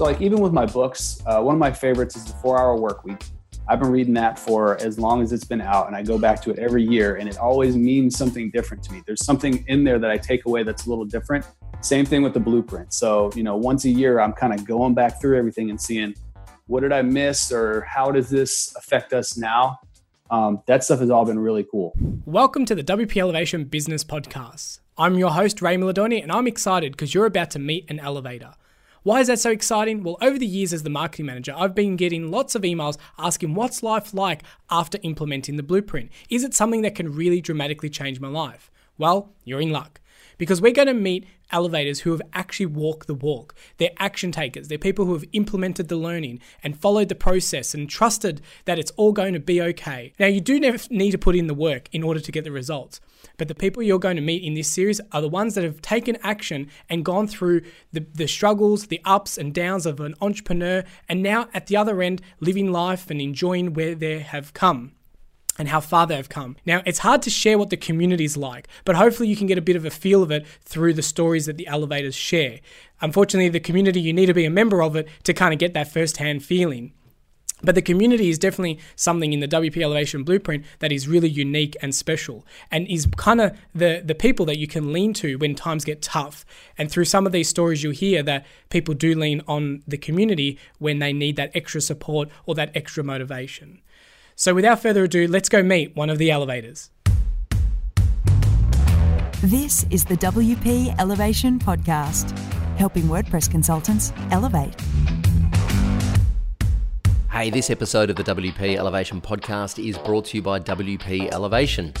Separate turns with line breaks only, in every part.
So, like, even with my books, uh, one of my favorites is the Four Hour Work Week. I've been reading that for as long as it's been out, and I go back to it every year, and it always means something different to me. There's something in there that I take away that's a little different. Same thing with the blueprint. So, you know, once a year, I'm kind of going back through everything and seeing what did I miss or how does this affect us now? Um, that stuff has all been really cool.
Welcome to the WP Elevation Business Podcast. I'm your host, Ray Miladoni, and I'm excited because you're about to meet an elevator. Why is that so exciting? Well, over the years as the marketing manager, I've been getting lots of emails asking what's life like after implementing the blueprint. Is it something that can really dramatically change my life? Well, you're in luck because we're going to meet elevators who have actually walked the walk. They're action takers. They're people who have implemented the learning and followed the process and trusted that it's all going to be okay. Now, you do need to put in the work in order to get the results. But the people you're going to meet in this series are the ones that have taken action and gone through the, the struggles, the ups and downs of an entrepreneur, and now at the other end, living life and enjoying where they have come and how far they've come. Now, it's hard to share what the community is like, but hopefully you can get a bit of a feel of it through the stories that the elevators share. Unfortunately, the community, you need to be a member of it to kind of get that first hand feeling. But the community is definitely something in the WP Elevation blueprint that is really unique and special and is kind of the, the people that you can lean to when times get tough. And through some of these stories, you'll hear that people do lean on the community when they need that extra support or that extra motivation. So without further ado, let's go meet one of the elevators.
This is the WP Elevation Podcast, helping WordPress consultants elevate.
Hey, this episode of the WP Elevation Podcast is brought to you by WP Elevation.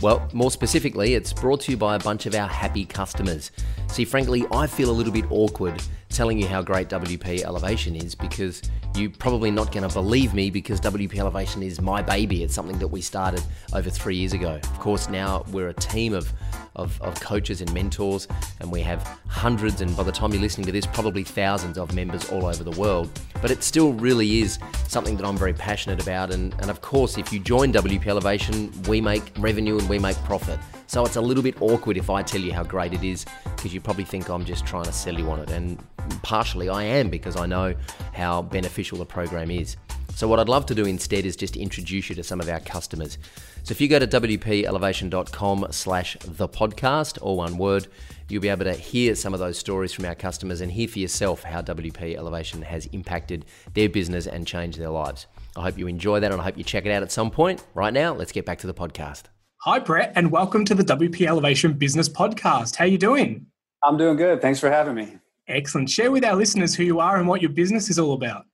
Well, more specifically, it's brought to you by a bunch of our happy customers. See, frankly, I feel a little bit awkward telling you how great WP Elevation is because you're probably not going to believe me because WP Elevation is my baby. It's something that we started over three years ago. Of course, now we're a team of, of, of, coaches and mentors, and we have hundreds, and by the time you're listening to this, probably thousands of members all over the world. But it still really is something that I'm very passionate about. And, and of course, if you join WP Elevation, we make revenue and we make profit. So it's a little bit awkward if I tell you how great it is because you probably think I'm just trying to sell you on it. And partially I am because I know how beneficial the program is. So, what I'd love to do instead is just introduce you to some of our customers. So, if you go to wpelevation.com slash the podcast, all one word, you'll be able to hear some of those stories from our customers and hear for yourself how WP Elevation has impacted their business and changed their lives. I hope you enjoy that and I hope you check it out at some point. Right now, let's get back to the podcast.
Hi, Brett, and welcome to the WP Elevation Business Podcast. How are you doing?
I'm doing good. Thanks for having me.
Excellent. Share with our listeners who you are and what your business is all about.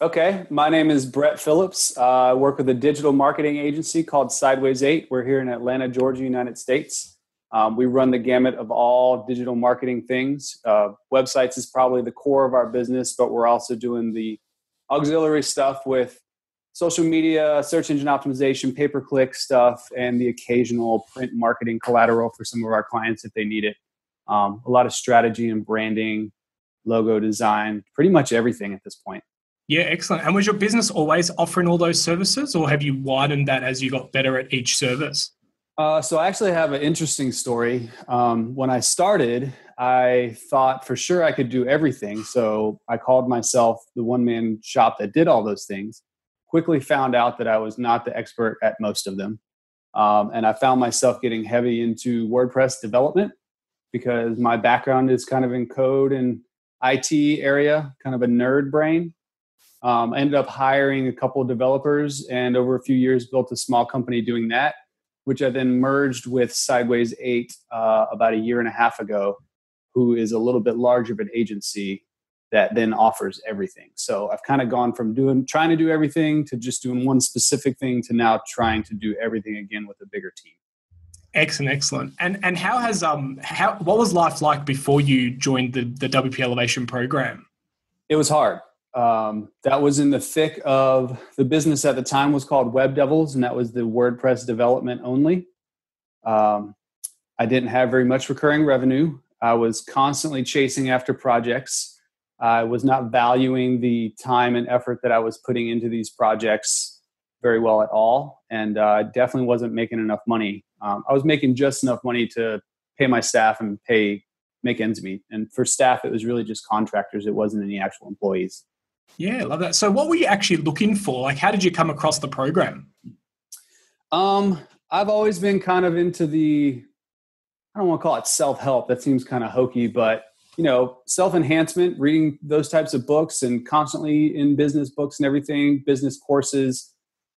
Okay, my name is Brett Phillips. Uh, I work with a digital marketing agency called Sideways 8. We're here in Atlanta, Georgia, United States. Um, we run the gamut of all digital marketing things. Uh, websites is probably the core of our business, but we're also doing the auxiliary stuff with social media, search engine optimization, pay per click stuff, and the occasional print marketing collateral for some of our clients if they need it um, a lot of strategy and branding, logo design, pretty much everything at this point.
Yeah, excellent. And was your business always offering all those services, or have you widened that as you got better at each service?
Uh, so I actually have an interesting story. Um, when I started, I thought for sure I could do everything. So I called myself the one man shop that did all those things. Quickly found out that I was not the expert at most of them. Um, and I found myself getting heavy into WordPress development because my background is kind of in code and IT area, kind of a nerd brain. Um, I ended up hiring a couple of developers and over a few years built a small company doing that, which I then merged with Sideways 8 uh, about a year and a half ago, who is a little bit larger of an agency that then offers everything. So I've kind of gone from doing trying to do everything to just doing one specific thing to now trying to do everything again with a bigger team.
Excellent, excellent. And and how has um how what was life like before you joined the the WP Elevation program?
It was hard. Um, that was in the thick of the business at the time was called Web Devils, and that was the WordPress development only. Um, I didn't have very much recurring revenue. I was constantly chasing after projects. I was not valuing the time and effort that I was putting into these projects very well at all, and uh, definitely wasn't making enough money um, I was making just enough money to pay my staff and pay make ends meet. And for staff, it was really just contractors. It wasn't any actual employees.
Yeah, love that. So, what were you actually looking for? Like, how did you come across the program?
Um, I've always been kind of into the, I don't want to call it self help. That seems kind of hokey, but you know, self enhancement, reading those types of books, and constantly in business books and everything, business courses.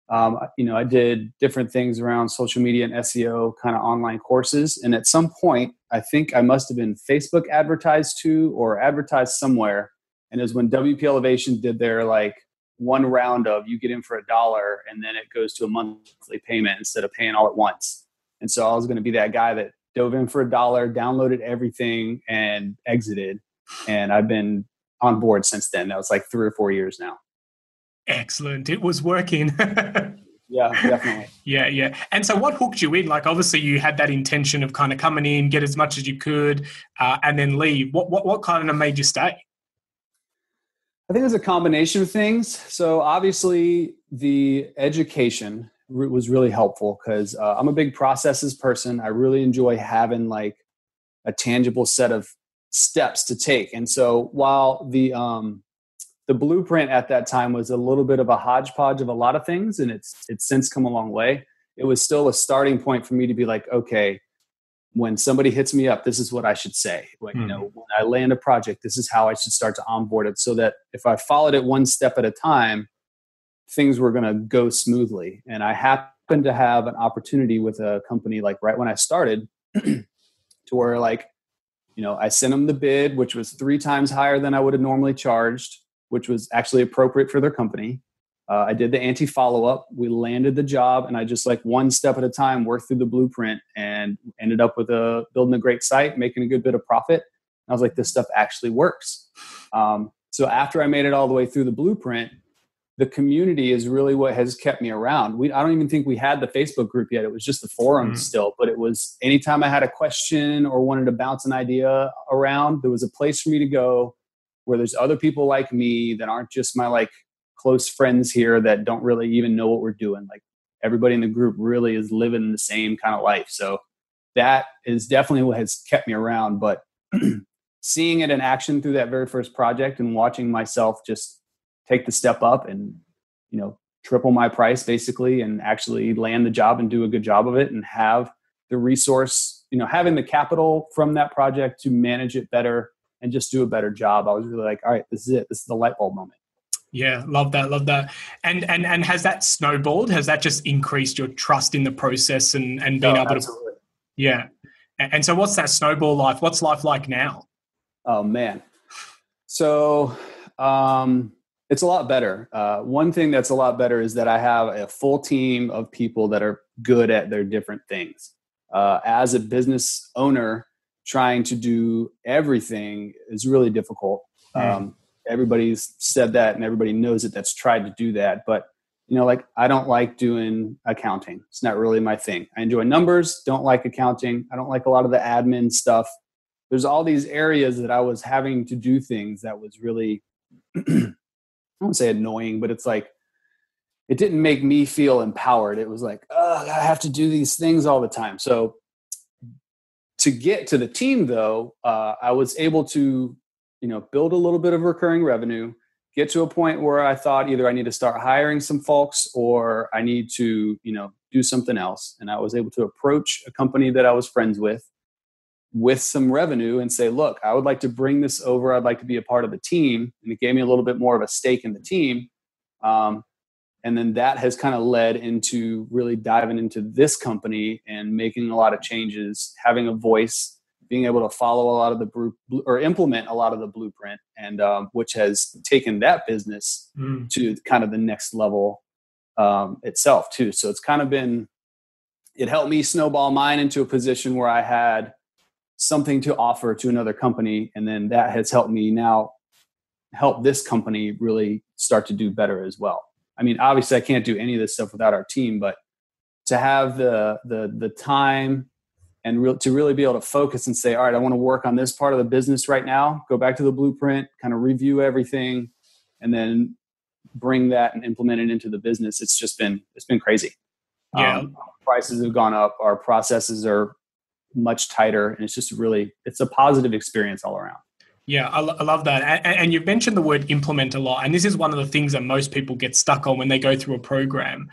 Um, you know, I did different things around social media and SEO, kind of online courses. And at some point, I think I must have been Facebook advertised to or advertised somewhere. And it was when WP Elevation did their like one round of you get in for a dollar and then it goes to a monthly payment instead of paying all at once. And so I was going to be that guy that dove in for a dollar, downloaded everything, and exited. And I've been on board since then. That was like three or four years now.
Excellent. It was working.
yeah, definitely.
yeah, yeah. And so, what hooked you in? Like, obviously, you had that intention of kind of coming in, get as much as you could, uh, and then leave. What, what, what kind of made you stay?
I think it was a combination of things. So, obviously, the education was really helpful because uh, I'm a big processes person. I really enjoy having like a tangible set of steps to take. And so, while the um, the blueprint at that time was a little bit of a hodgepodge of a lot of things and it's it's since come a long way it was still a starting point for me to be like okay when somebody hits me up this is what i should say when mm. you know when i land a project this is how i should start to onboard it so that if i followed it one step at a time things were going to go smoothly and i happened to have an opportunity with a company like right when i started to where like you know i sent them the bid which was three times higher than i would have normally charged which was actually appropriate for their company. Uh, I did the anti follow up. We landed the job, and I just like one step at a time worked through the blueprint and ended up with a building a great site, making a good bit of profit. I was like, this stuff actually works. Um, so after I made it all the way through the blueprint, the community is really what has kept me around. We, I don't even think we had the Facebook group yet. It was just the forum mm. still, but it was anytime I had a question or wanted to bounce an idea around, there was a place for me to go where there's other people like me that aren't just my like close friends here that don't really even know what we're doing. Like everybody in the group really is living the same kind of life. So that is definitely what has kept me around. But seeing it in action through that very first project and watching myself just take the step up and, you know, triple my price basically and actually land the job and do a good job of it and have the resource, you know, having the capital from that project to manage it better and just do a better job. I was really like, all right, this is it. This is the light bulb moment.
Yeah, love that, love that. And and and has that snowballed? Has that just increased your trust in the process and and being able absolutely. to? Yeah. And so, what's that snowball life? What's life like now?
Oh man, so um, it's a lot better. Uh, one thing that's a lot better is that I have a full team of people that are good at their different things. Uh, as a business owner, trying to do everything is really difficult. Mm. Um, everybody's said that and everybody knows it that's tried to do that. But, you know, like I don't like doing accounting. It's not really my thing. I enjoy numbers, don't like accounting. I don't like a lot of the admin stuff. There's all these areas that I was having to do things that was really, I won't say annoying, but it's like, it didn't make me feel empowered. It was like, oh, I have to do these things all the time. So to get to the team though uh, i was able to you know build a little bit of recurring revenue get to a point where i thought either i need to start hiring some folks or i need to you know do something else and i was able to approach a company that i was friends with with some revenue and say look i would like to bring this over. I'd like to be a part of the team. And it gave me a little bit more of a stake in the team. Um, and then that has kind of led into really diving into this company and making a lot of changes having a voice being able to follow a lot of the or implement a lot of the blueprint and um, which has taken that business mm. to kind of the next level um, itself too. So it's kind of been it helped me snowball mine into a position where i had something to offer to another company and then that has helped me now help this company really start to do better as well I mean, obviously, I can't do any of this stuff without our team, but to have the the the time and real, to really be able to focus and say, all right, I want to work on this part of the business right now. Go back to the blueprint, kind of review everything, and then bring that and implement it into the business. It's just been it's been crazy.
Yeah, um,
prices have gone up. Our processes are much tighter and it's just really it's a positive experience all around
yeah, I, I love that. And, and, you've mentioned the word implement a lot. And this is one of the things that most people get stuck on when they go through a program.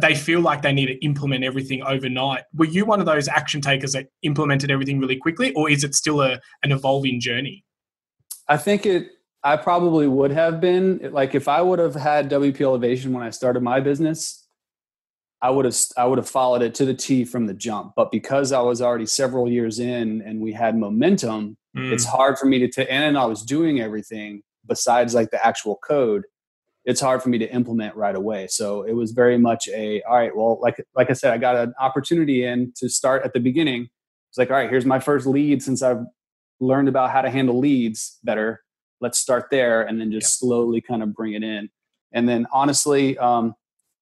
They feel like they need to implement everything overnight. Were you one of those action takers that implemented everything really quickly, or is it still a, an evolving journey?
I think it, I probably would have been. Like if I would have had WP Elevation when I started my business, I would have I would have followed it to the T from the jump. But because I was already several years in and we had momentum, mm. it's hard for me to t- and I was doing everything besides like the actual code. It's hard for me to implement right away. So it was very much a all right. Well, like like I said, I got an opportunity in to start at the beginning. It's like all right, here's my first lead since I've learned about how to handle leads better. Let's start there and then just yep. slowly kind of bring it in. And then honestly, um,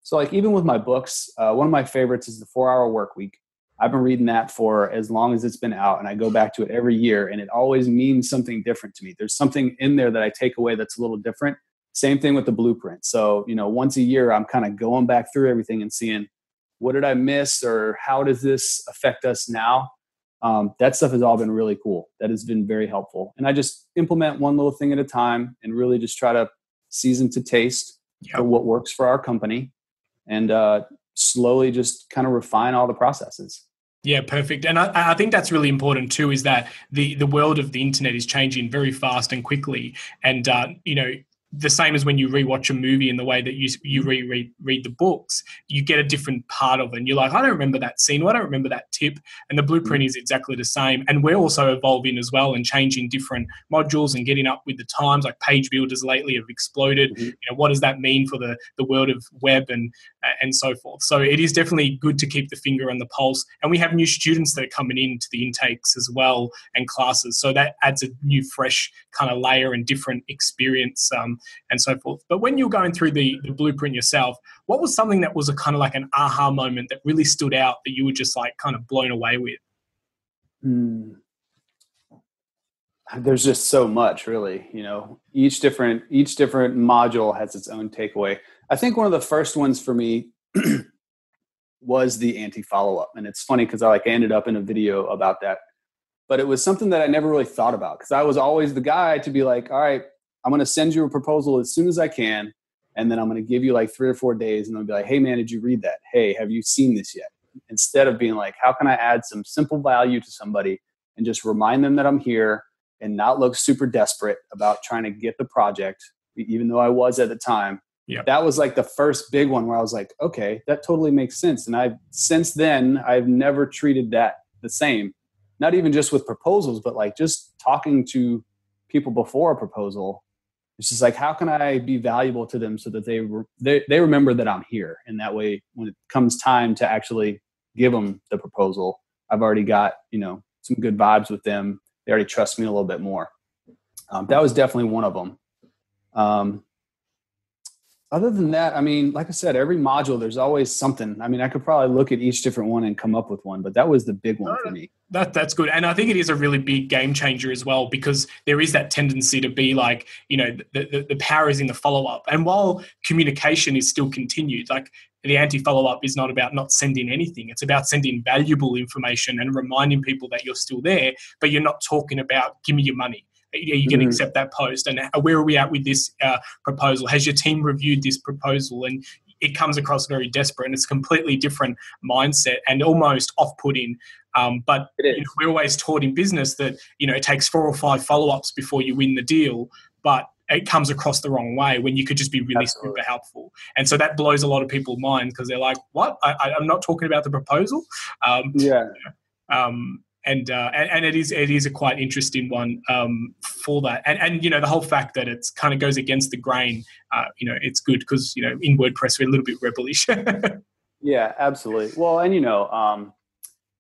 so like even with my books, uh, one of my favorites is the Four Hour Work Week. I've been reading that for as long as it's been out, and I go back to it every year, and it always means something different to me. There's something in there that I take away that's a little different. Same thing with the blueprint. So you know, once a year, I'm kind of going back through everything and seeing what did I miss or how does this affect us now. Um, that stuff has all been really cool. That has been very helpful, and I just implement one little thing at a time and really just try to season to taste yep. what works for our company and uh, slowly just kind of refine all the processes.
Yeah, perfect. And I, I, think that's really important too. Is that the the world of the internet is changing very fast and quickly, and uh, you know the same as when you rewatch a movie in the way that you you reread read the books, you get a different part of it. And you're like, I don't remember that scene. Well, I don't remember that tip. And the blueprint mm-hmm. is exactly the same. And we're also evolving as well and changing different modules and getting up with the times. Like page builders lately have exploded. Mm-hmm. You know, what does that mean for the the world of web and uh, and so forth? So it is definitely good to keep the finger on the pulse. And we have new students that are coming into the intakes as well and classes. So that adds a new, fresh kind of layer and different experience. Um, and so forth. But when you're going through the, the blueprint yourself, what was something that was a kind of like an aha moment that really stood out that you were just like kind of blown away with?
Hmm. There's just so much, really. You know, each different each different module has its own takeaway. I think one of the first ones for me was the anti follow up, and it's funny because I like ended up in a video about that but it was something that I never really thought about because I was always the guy to be like, all right, I'm going to send you a proposal as soon as I can. And then I'm going to give you like three or four days and I'll be like, hey, man, did you read that? Hey, have you seen this yet? Instead of being like, how can I add some simple value to somebody and just remind them that I'm here and not look super desperate about trying to get the project, even though I was at the time.
Yeah.
That was like the first big one where I was like, okay, that totally makes sense. And I've since then, I've never treated that the same. Not even just with proposals, but like just talking to people before a proposal it's just like how can i be valuable to them so that they re- they, they remember that i'm here? And that way when it comes time to actually give them the proposal i've already got you know some good vibes with them. They already trust me a little bit more. Um, that was definitely one of them um, other than that i mean like i said every module there's always something. I mean i could probably look at each different one and come up with one but that was the big one for me.
That that's good. And i think it is a really big game changer as well because there is that tendency to be like you know the, the, the power is in the follow-up. And while communication is still continued like the anti follow-up is not about not sending anything. It's about sending valuable information and reminding people that you're still there but you're not talking about give me your money are you going to mm-hmm. accept that post? And where are we at with this uh, proposal? Has your team reviewed this proposal? And it comes across very desperate and it's a completely different mindset and almost off-putting. Um, but you know, we're always taught in business that you know it takes four or five follow-ups before you win the deal, but it comes across the wrong way when you could just be really Absolutely. super helpful. And so that blows a lot of people's minds because they're like, "What? I, am not talking about the proposal."
Um, yeah.
Um, and, uh, and, and it is it is a quite interesting one um, for that. And and you know the whole fact that it's kind of goes against the grain, uh, you know, it's good because you know in WordPress we're a little bit rebellish.
yeah, absolutely. Well, and you know, um,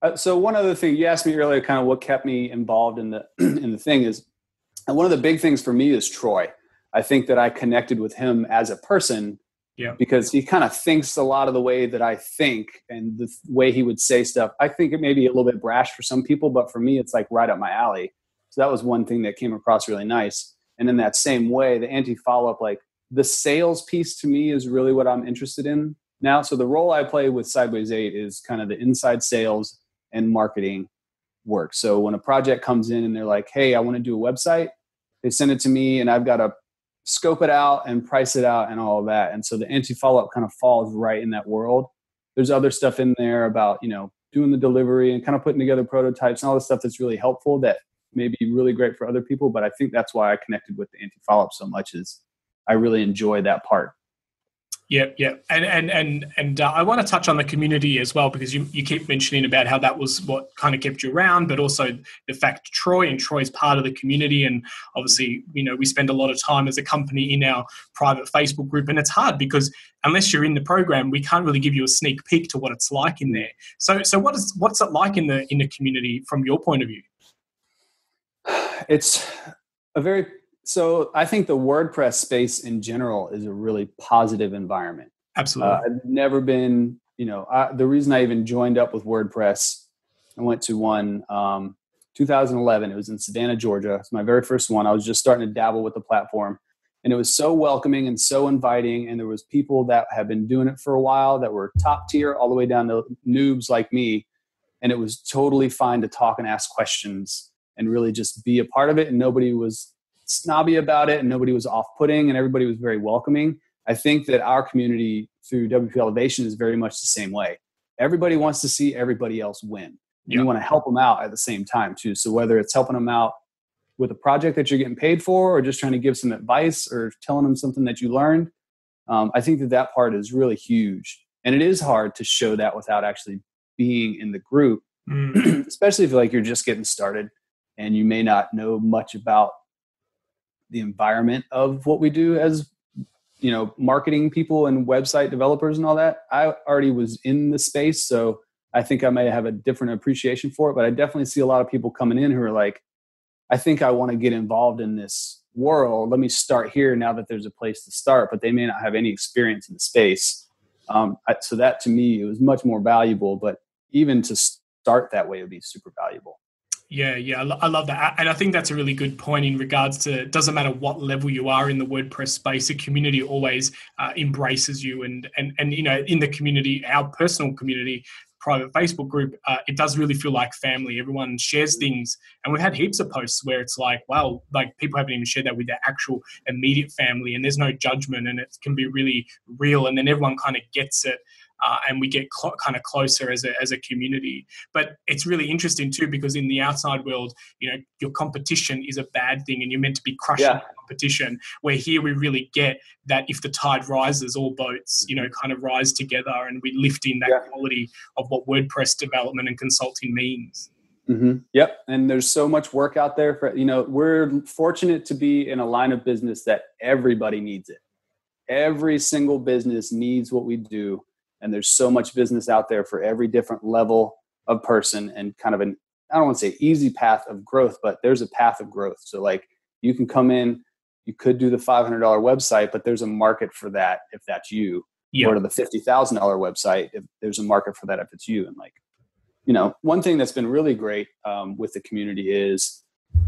uh, so one other thing you asked me earlier, kind of what kept me involved in the in the thing is, and one of the big things for me is Troy. I think that I connected with him as a person
yeah.
Because he kind of thinks a lot of the way that I think and the way he would say stuff. I think it may be a little bit brash for some people, but for me, it's like right up my alley. So that was one thing that came across really nice. And in that same way, the anti follow up, like the sales piece to me is really what I'm interested in now. So the role I play with Sideways 8 is kind of the inside sales and marketing. work. So when a project comes in and they're like, "Hey, I want to do a website," they send it to me, and I've got to scope it out and price it out and all of that. And so the anti follow up kind of falls right in that world. There's other stuff in there about you know doing the delivery and kind of putting together prototypes and all the stuff that's really helpful that may be really great for other people. But I think that's why I connected with the anti follow up so much is I really enjoy that part.
Yeah, yeah, and and and and uh, I want to touch on the community as well because you you keep mentioning about how that was what kind of kept you around, but also the fact Troy and Troy's part of the community, and obviously you know we spend a lot of time as a company in our private Facebook group, and it's hard because unless you're in the program, we can't really give you a sneak peek to what it's like in there. So so what is what's it like in the in the community from your point of view?
It's a very so I think the WordPress space in general is a really positive environment.
Absolutely. Uh,
I've never been, you know, I, the reason I even joined up with WordPress, I went to one um, 2011. It was in Savannah, Georgia. It's my very first one. I was just starting to dabble with the platform, and it was so welcoming and so inviting. And there was people that have been doing it for a while that were top tier, all the way down to noobs like me. And it was totally fine to talk and ask questions and really just be a part of it. And nobody was snobby about it and nobody was off putting and everybody was very welcoming. I think that our community through WP Elevation is very much the same way. Everybody wants to see everybody else win. Yep. You want to help them out at the same time too. So whether it's helping them out with a project that you're getting paid for or just trying to give some advice or telling them something that you learned, um, I think that that part is really huge. And it is hard to show that without actually being in the group, mm. especially if like you're just getting started and you may not know much about the environment of what we do as you know marketing people and website developers and all that i already was in the space so i think i may have a different appreciation for it but i definitely see a lot of people coming in who are like i think i want to get involved in this world. Let me start here now that there's a place to start but they may not have any experience in the space. Um, so that to me it was much more valuable but even to start that way would be super valuable
yeah, yeah, I love that, and I think that's a really good point in regards to. It doesn't matter what level you are in the WordPress space, the community always uh, embraces you, and and and you know, in the community, our personal community, private Facebook group, uh, it does really feel like family. Everyone shares things, and we've had heaps of posts where it's like, wow, like people haven't even shared that with their actual immediate family, and there's no judgment, and it can be really real, and then everyone kind of gets it uh, and we get cl- kind of closer as a, as a community. But it's really interesting too because in the outside world, you know, your competition is a bad thing and you're meant to be crushing yeah. competition. Where here we really get that if the tide rises, all boats, you know, kind of rise together and we lift in that yeah. quality of what WordPress development and consulting means.
Mm-hmm. Yep. And there's so much work out there for, you know, we're fortunate to be in a line of business that everybody needs it. Every single business needs what we do and there's so much business out there for every different level of person and kind of an I don't want to say easy path of growth, but there's a path of growth. So like you can come in, you could do the $500 website, but there's a market for that if that's you. Yep. Or to the $50,000 website if there's a market for that if it's you. And like, you know, one thing that's been really great um, with the community is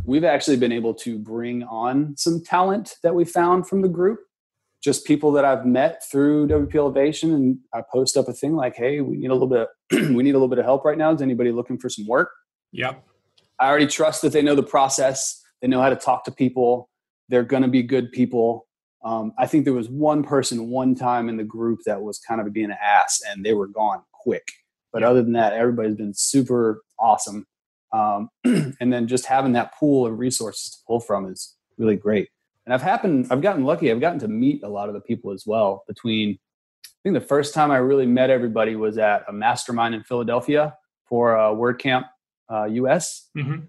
we've actually been able to bring on some talent that we found from the group just people that I've met through WP Elevation, and I post up a thing like, "Hey, we need a little bit. we need a little bit of help right now. Is anybody looking for some work?"
Yep.
I already trust that they know the process. They know how to talk to people. They're going to be good people. Um, I think there was one person one time in the group that was kind of being an ass, and they were gone quick. But other than that, everybody's been super awesome. Um, and then just having that pool of resources to pull from is really great and I've happened I've gotten lucky. I've gotten to meet a lot of the people as well. Between I think the first time I really met everybody was at a mastermind in Philadelphia for uh, WordCamp uh, US. Mm-hmm.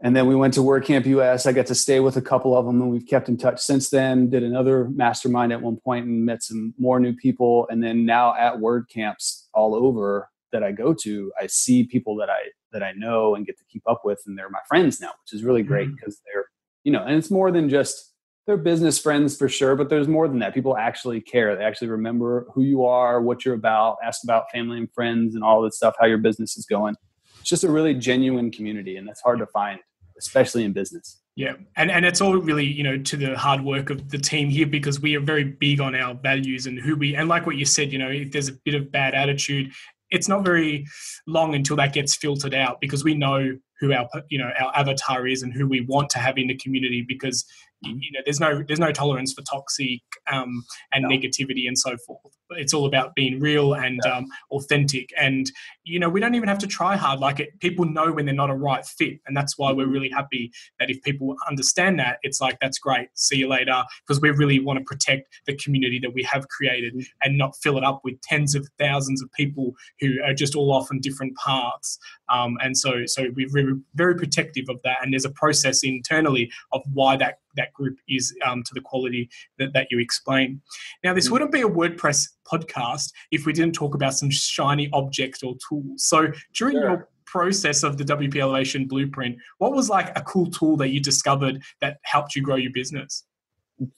And then we went to WordCamp US. I got to stay with a couple of them, and we've kept in touch since then. Did another mastermind at one point and met some more new people. And then now at WordCamps all over that I go to, I see people that I that I know and get to keep up with, and they're my friends now, which is really great because mm-hmm. they're you know, and it's more than just they're business friends for sure, but there's more than that. People actually care. They actually remember who you are, what you're about, ask about family and friends and all that stuff, how your business is going. It's just a really genuine community, and that's hard to find, especially in business.
Yeah, and and it's all really you know to the hard work of the team here because we are very big on our values and who we and like what you said, you know, if there's a bit of bad attitude, it's not very long until that gets filtered out because we know who our you know our avatar is and who we want to have in the community because you know there's no there's no tolerance for toxic um, and no. negativity and so forth. It's all about being real and um, authentic. And you know we don't even have to try hard. Like it people know when they're not a right fit. And that's why we're really happy that if people understand that it's like that's great. See you later. Because we really want to protect the community that we have created mm. and not fill it up with tens of thousands of people who are just all off on different paths. Um, and so so we're very, protective of that. And there's a process internally of why that that group is um, to the quality that, that you explain. Now, this mm. wouldn't be a WordPress podcast if we didn't talk about some shiny object or tools. So during sure. your process of the WP Elevation Blueprint, what was like a cool tool that you discovered that helped you grow your business?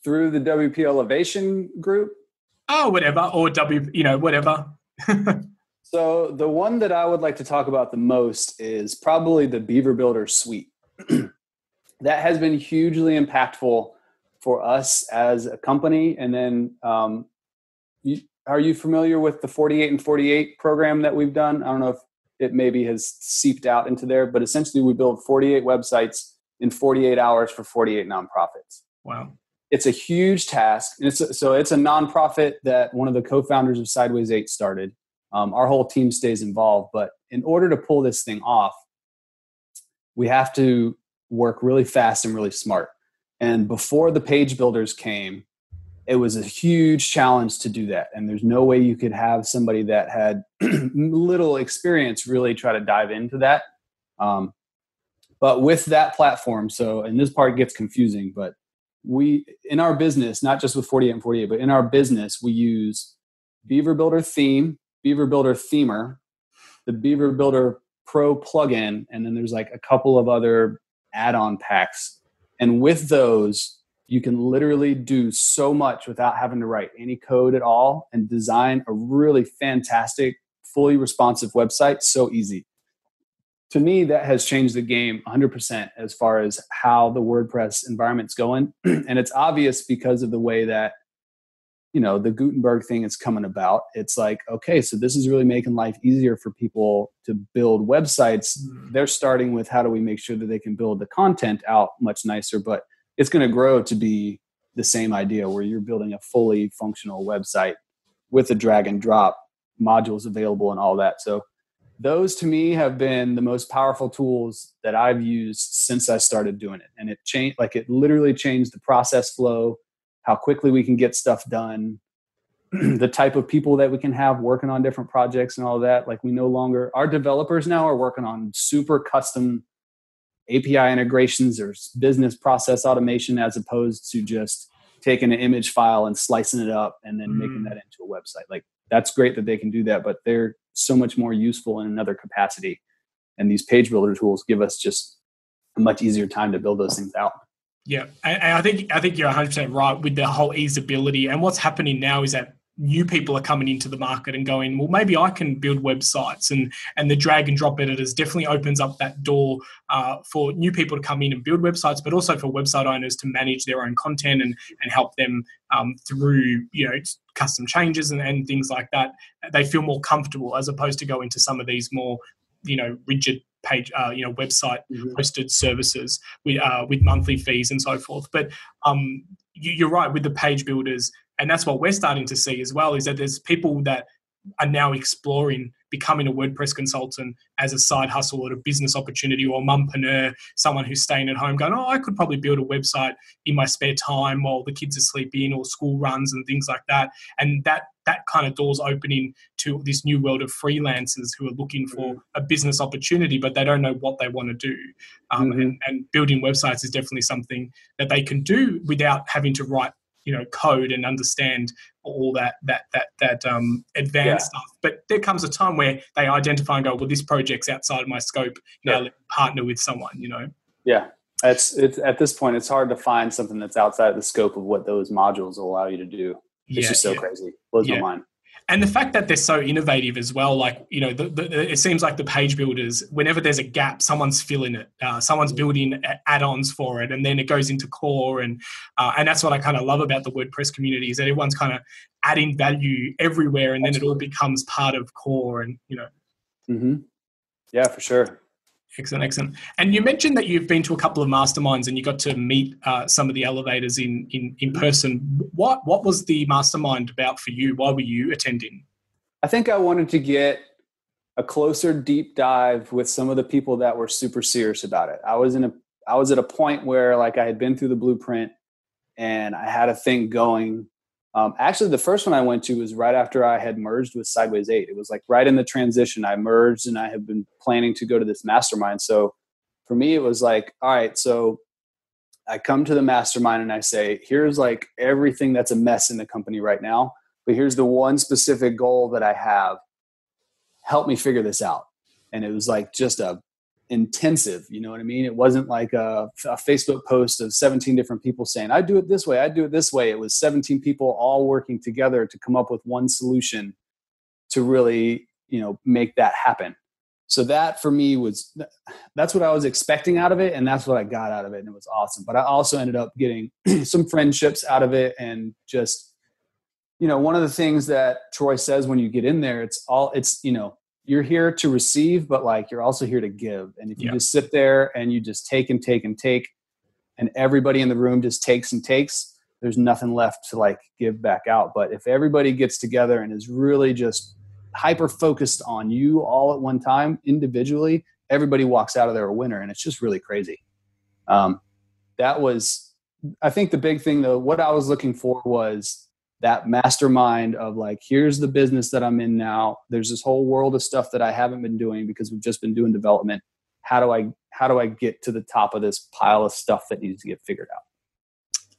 Through the WP Elevation group?
Oh, whatever, or W, you know, whatever.
so the one that I would like to talk about the most is probably the Beaver Builder Suite. that has been hugely impactful for us as a company. And then, um, are you familiar with the 48 and 48 program that we've done? I don't know if it maybe has seeped out into there, but essentially we build 48 websites in 48 hours for 48 nonprofits.
Wow.
It's a huge task. And it's a, so it's a nonprofit that one of the co-founders of Sideways 8 started. Um, our whole team stays involved, but in order to pull this thing off, we have to work really fast and really smart. And before the page builders came, it was a huge challenge to do that. And there's no way you could have somebody that had little experience really try to dive into that. Um, but with that platform, so, and this part gets confusing, but we, in our business, not just with 48 and 48, but in our business, we use Beaver Builder theme, Beaver Builder themer, the Beaver Builder Pro plugin, and then there's like a couple of other add-on packs and with those you can literally do so much without having to write any code at all and design a really fantastic fully responsive website so easy. To me that has changed the game 100% as far as how the wordpress environment's going. And it's obvious because of the way that you know the gutenberg thing is coming about. It's like okay so this is really making life easier for people to build websites. Mm. they're starting with how do we make sure that they can build the content out much nicer but it's going to grow to be the same idea where you're building a fully functional website with a drag and drop modules available and all that so those to me have been the most powerful tools that I've used since I started doing it. And it changed, like it literally changed the process flow how quickly we can get stuff done, the type of people that we can have working on different projects and all that. Like we no longer our developers now are working on super custom API integrations or business process automation as opposed to just taking an image file and slicing it up and then mm. making that into a website. Like that's great that they can do that, but they're so much more useful in another capacity. And these page builder tools give us just a much easier time to build those things out.
Yeah, and, I think I think you're 100 percent right with the whole easeability. And what's happening now is that new people are coming into the market and going, well, maybe I can build websites, and and the drag and drop editors definitely opens up that door uh, for new people to come in and build websites, but also for website owners to manage their own content and and help them um, through you know custom changes and, and things like that. They feel more comfortable as opposed to go into some of these more you know rigid page, uh, you know, website mm-hmm. hosted services with uh, with monthly fees and so forth. But um, you, are right with the page builders, and that's what we're starting to see as well. Is that there's people that are now exploring becoming a WordPress consultant as a side hustle or a business opportunity or a mumpreneur, someone who's staying at home going, oh, I could probably build a website in my spare time while the kids are sleeping or school runs and things like that. And that that kind of doors opening to this new world of freelancers who are looking for mm-hmm. a business opportunity, but they don't know what they want to do. Um, mm-hmm. and, and building websites is definitely something that they can do without having to write you know code and understand all that that that that um, advanced yeah. stuff. But there comes a time where they identify and go, well, this project's outside of my scope. Now yeah. partner with someone. You know.
Yeah, it's it's at this point it's hard to find something that's outside of the scope of what those modules will allow you to do. It's yeah, just so crazy. Blows my mind.
And the fact that they're so innovative as well like you know the, the, it seems like the page builders whenever there's a gap someone's filling it uh, someone's building add-ons for it and then it goes into core and uh, and that's what i kind of love about the wordpress community is that everyone's kind of adding value everywhere and then Absolutely. it all becomes part of core and you know
mm-hmm. yeah for sure
Excellent, excellent. And you mentioned that you've been to a couple of masterminds and you got to meet uh, some of the elevators in, in in person. What what was the mastermind about for you? Why were you attending?
I think I wanted to get a closer deep dive with some of the people that were super serious about it. I was in a I was at a point where like I had been through the blueprint and I had a thing going um, actually, the first one I went to was right after I had merged with Sideways 8. It was like right in the transition. I merged and I have been planning to go to this mastermind. So for me, it was like, all right, so I come to the mastermind and I say, here's like everything that's a mess in the company right now, but here's the one specific goal that I have. Help me figure this out. And it was like just a intensive you know what i mean? It wasn't like a, a, facebook post of 17 different people saying i do it this way i do it this way. It was 17 people all working together to come up with one solution to really you know make that happen. So that for me was that's what i was expecting out of it and that's what i got out of it and it was awesome. But i also ended up getting some friendships out of it and just you know one of the things that troy says when you get in there it's all it's you know you're here to receive, but like you're also here to give. And if you yeah. just sit there and you just take and take and take, and everybody in the room just takes and takes, there's nothing left to like give back out. But if everybody gets together and is really just hyper focused on you all at one time individually, everybody walks out of there a winner. And it's just really crazy. Um, that was, I think the big thing though, what I was looking for was that mastermind of like here's the business that i'm in now. There's this whole world of stuff that i haven't been doing because we've just been doing development. How do i how do i get to the top of this pile of stuff that needs to get figured out?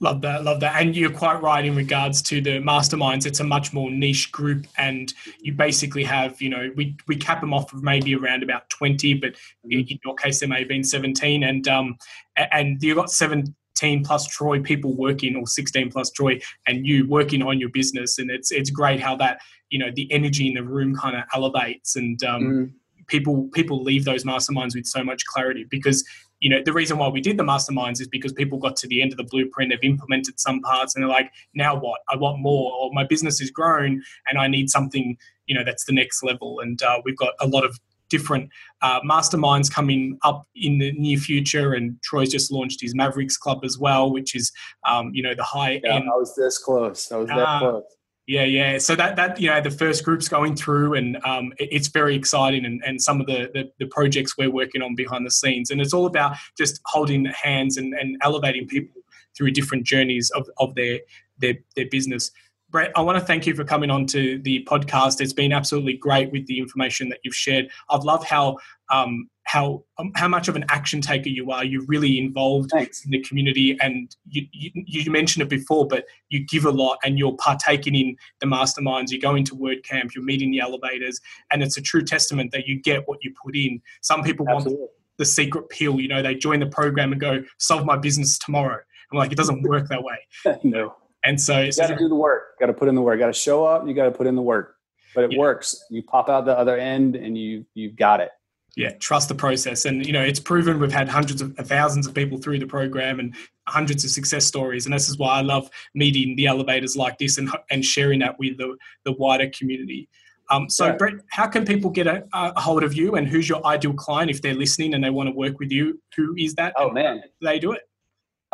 Love that love that. And you're quite right in regards to the masterminds. It's a much more niche group and you basically have you know we we cap them off of maybe around about 20 but mm-hmm. in your case there may have been 17 and um and you've got seven 10 plus Troy people working or 16 plus Troy and you working on your business. And it's, it's great how that, you know, the energy in the room kind of elevates and, um, mm. people, people leave those masterminds with so much clarity because, you know, the reason why we did the masterminds is because people got to the end of the blueprint, they've implemented some parts and they're like, now what? I want more or my business is grown and I need something, you know, that's the next level. And uh, we've got a lot of different uh, masterminds coming up in the near future. And Troy's just launched his Mavericks Club as well, which is um, you know the high
yeah,
end.
I was this close. I was that uh, close.
Yeah, yeah. So that that you know the first group's going through, and um, it, it's very exciting, and, and some of the, the, the projects we're working on behind the scenes, and it's all about just holding hands and, and elevating people through different journeys of, of their their their business. Brett, I want to thank you for coming on to the podcast. It's been absolutely great with the information that you've shared. I've loved how um, how um, how much of an action taker you are. You're really involved Thanks. in the community, and you, you, you mentioned it before, but you give a lot, and you're partaking in the masterminds. You go into WordCamp, you're meeting the elevators, and it's a true testament that you get what you put in. Some people Absolutely. want the secret pill. You know, they join the program and go solve my business tomorrow. I'm like, it doesn't work that way.
no.
And so
you got to do the work. Got to put in the work. Got to show up. You got to put in the work. But it yeah. works. You pop out the other end, and you you've got it.
Yeah, trust the process, and you know it's proven. We've had hundreds of thousands of people through the program, and hundreds of success stories. And this is why I love meeting the elevators like this and and sharing that with the the wider community. Um, so, yeah. Brett, how can people get a, a, hold of you, and who's your ideal client if they're listening and they want to work with you? Who is that?
Oh man,
they do it.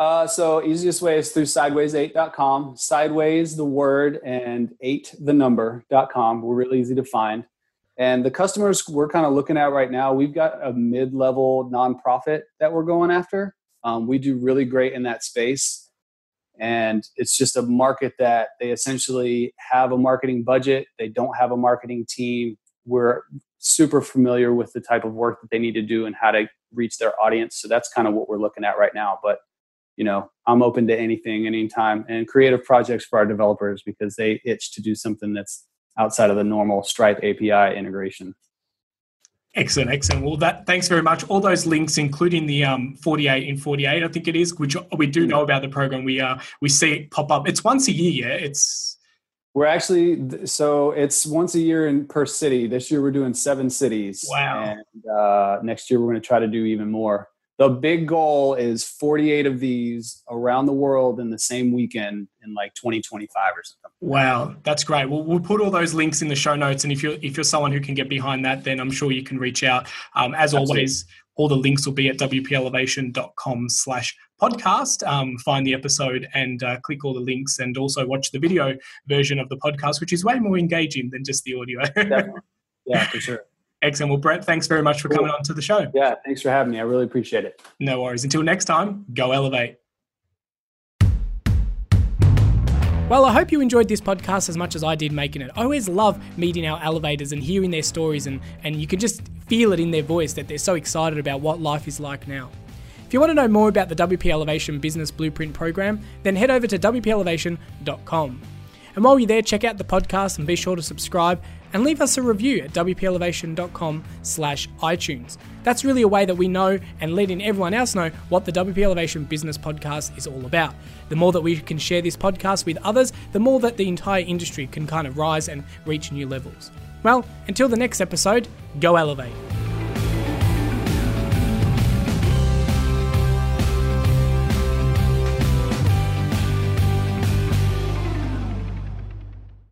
Uh, so easiest way is through sideways8.com. Sideways, the word, and eight, the number.com. We're really easy to find. And the customers we're kind of looking at right now, we've got a mid-level nonprofit that we're going after. Um, we do really great in that space. And it's just a market that they essentially have a marketing budget. They don't have a marketing team. We're super familiar with the type of work that they need to do and how to reach their audience. So that's kind of what we're looking at right now. But you know i'm open to anything anytime and creative projects for our developers because they itch to do something that's outside of the normal stripe api integration
Excellent, excellent. Well, that thanks very much. All those links, including the um, 48 in 48, I think it is, which we do know about the program. We uh we see it pop up. It's once a year. Yeah, it's
We're actually so it's once a year in per city. This year we're doing seven cities.
Wow!
And uh, next year we're going to try to do even more. The big goal is 48 of these around the world in the same weekend in like 2025 or something.
Wow, that's great. Well, we'll put all those links in the show notes, and if you're if you're someone who can get behind that, then I'm sure you can reach out. Um, as Absolutely. always, all the links will be at wpelevation.com slash podcast. Um, find the episode and uh, click all the links and also watch the video version of the podcast, which is way more engaging than just the audio.
yeah, for sure.
Excellent. Well, Brett, thanks very much for cool. coming on to the show.
Yeah, thanks for having me. I really appreciate it.
No worries. Until next time, go elevate. Well, I hope you enjoyed this podcast as much as I did making it. I always love meeting our elevators and hearing their stories, and, and you can just feel it in their voice that they're so excited about what life is like now. If you want to know more about the WP Elevation Business Blueprint program, then head over to WPElevation.com. And while you're there, check out the podcast and be sure to subscribe and leave us a review at wpelevation.com slash iTunes. That's really a way that we know and letting everyone else know what the WP Elevation Business Podcast is all about. The more that we can share this podcast with others, the more that the entire industry can kind of rise and reach new levels. Well, until the next episode, go elevate.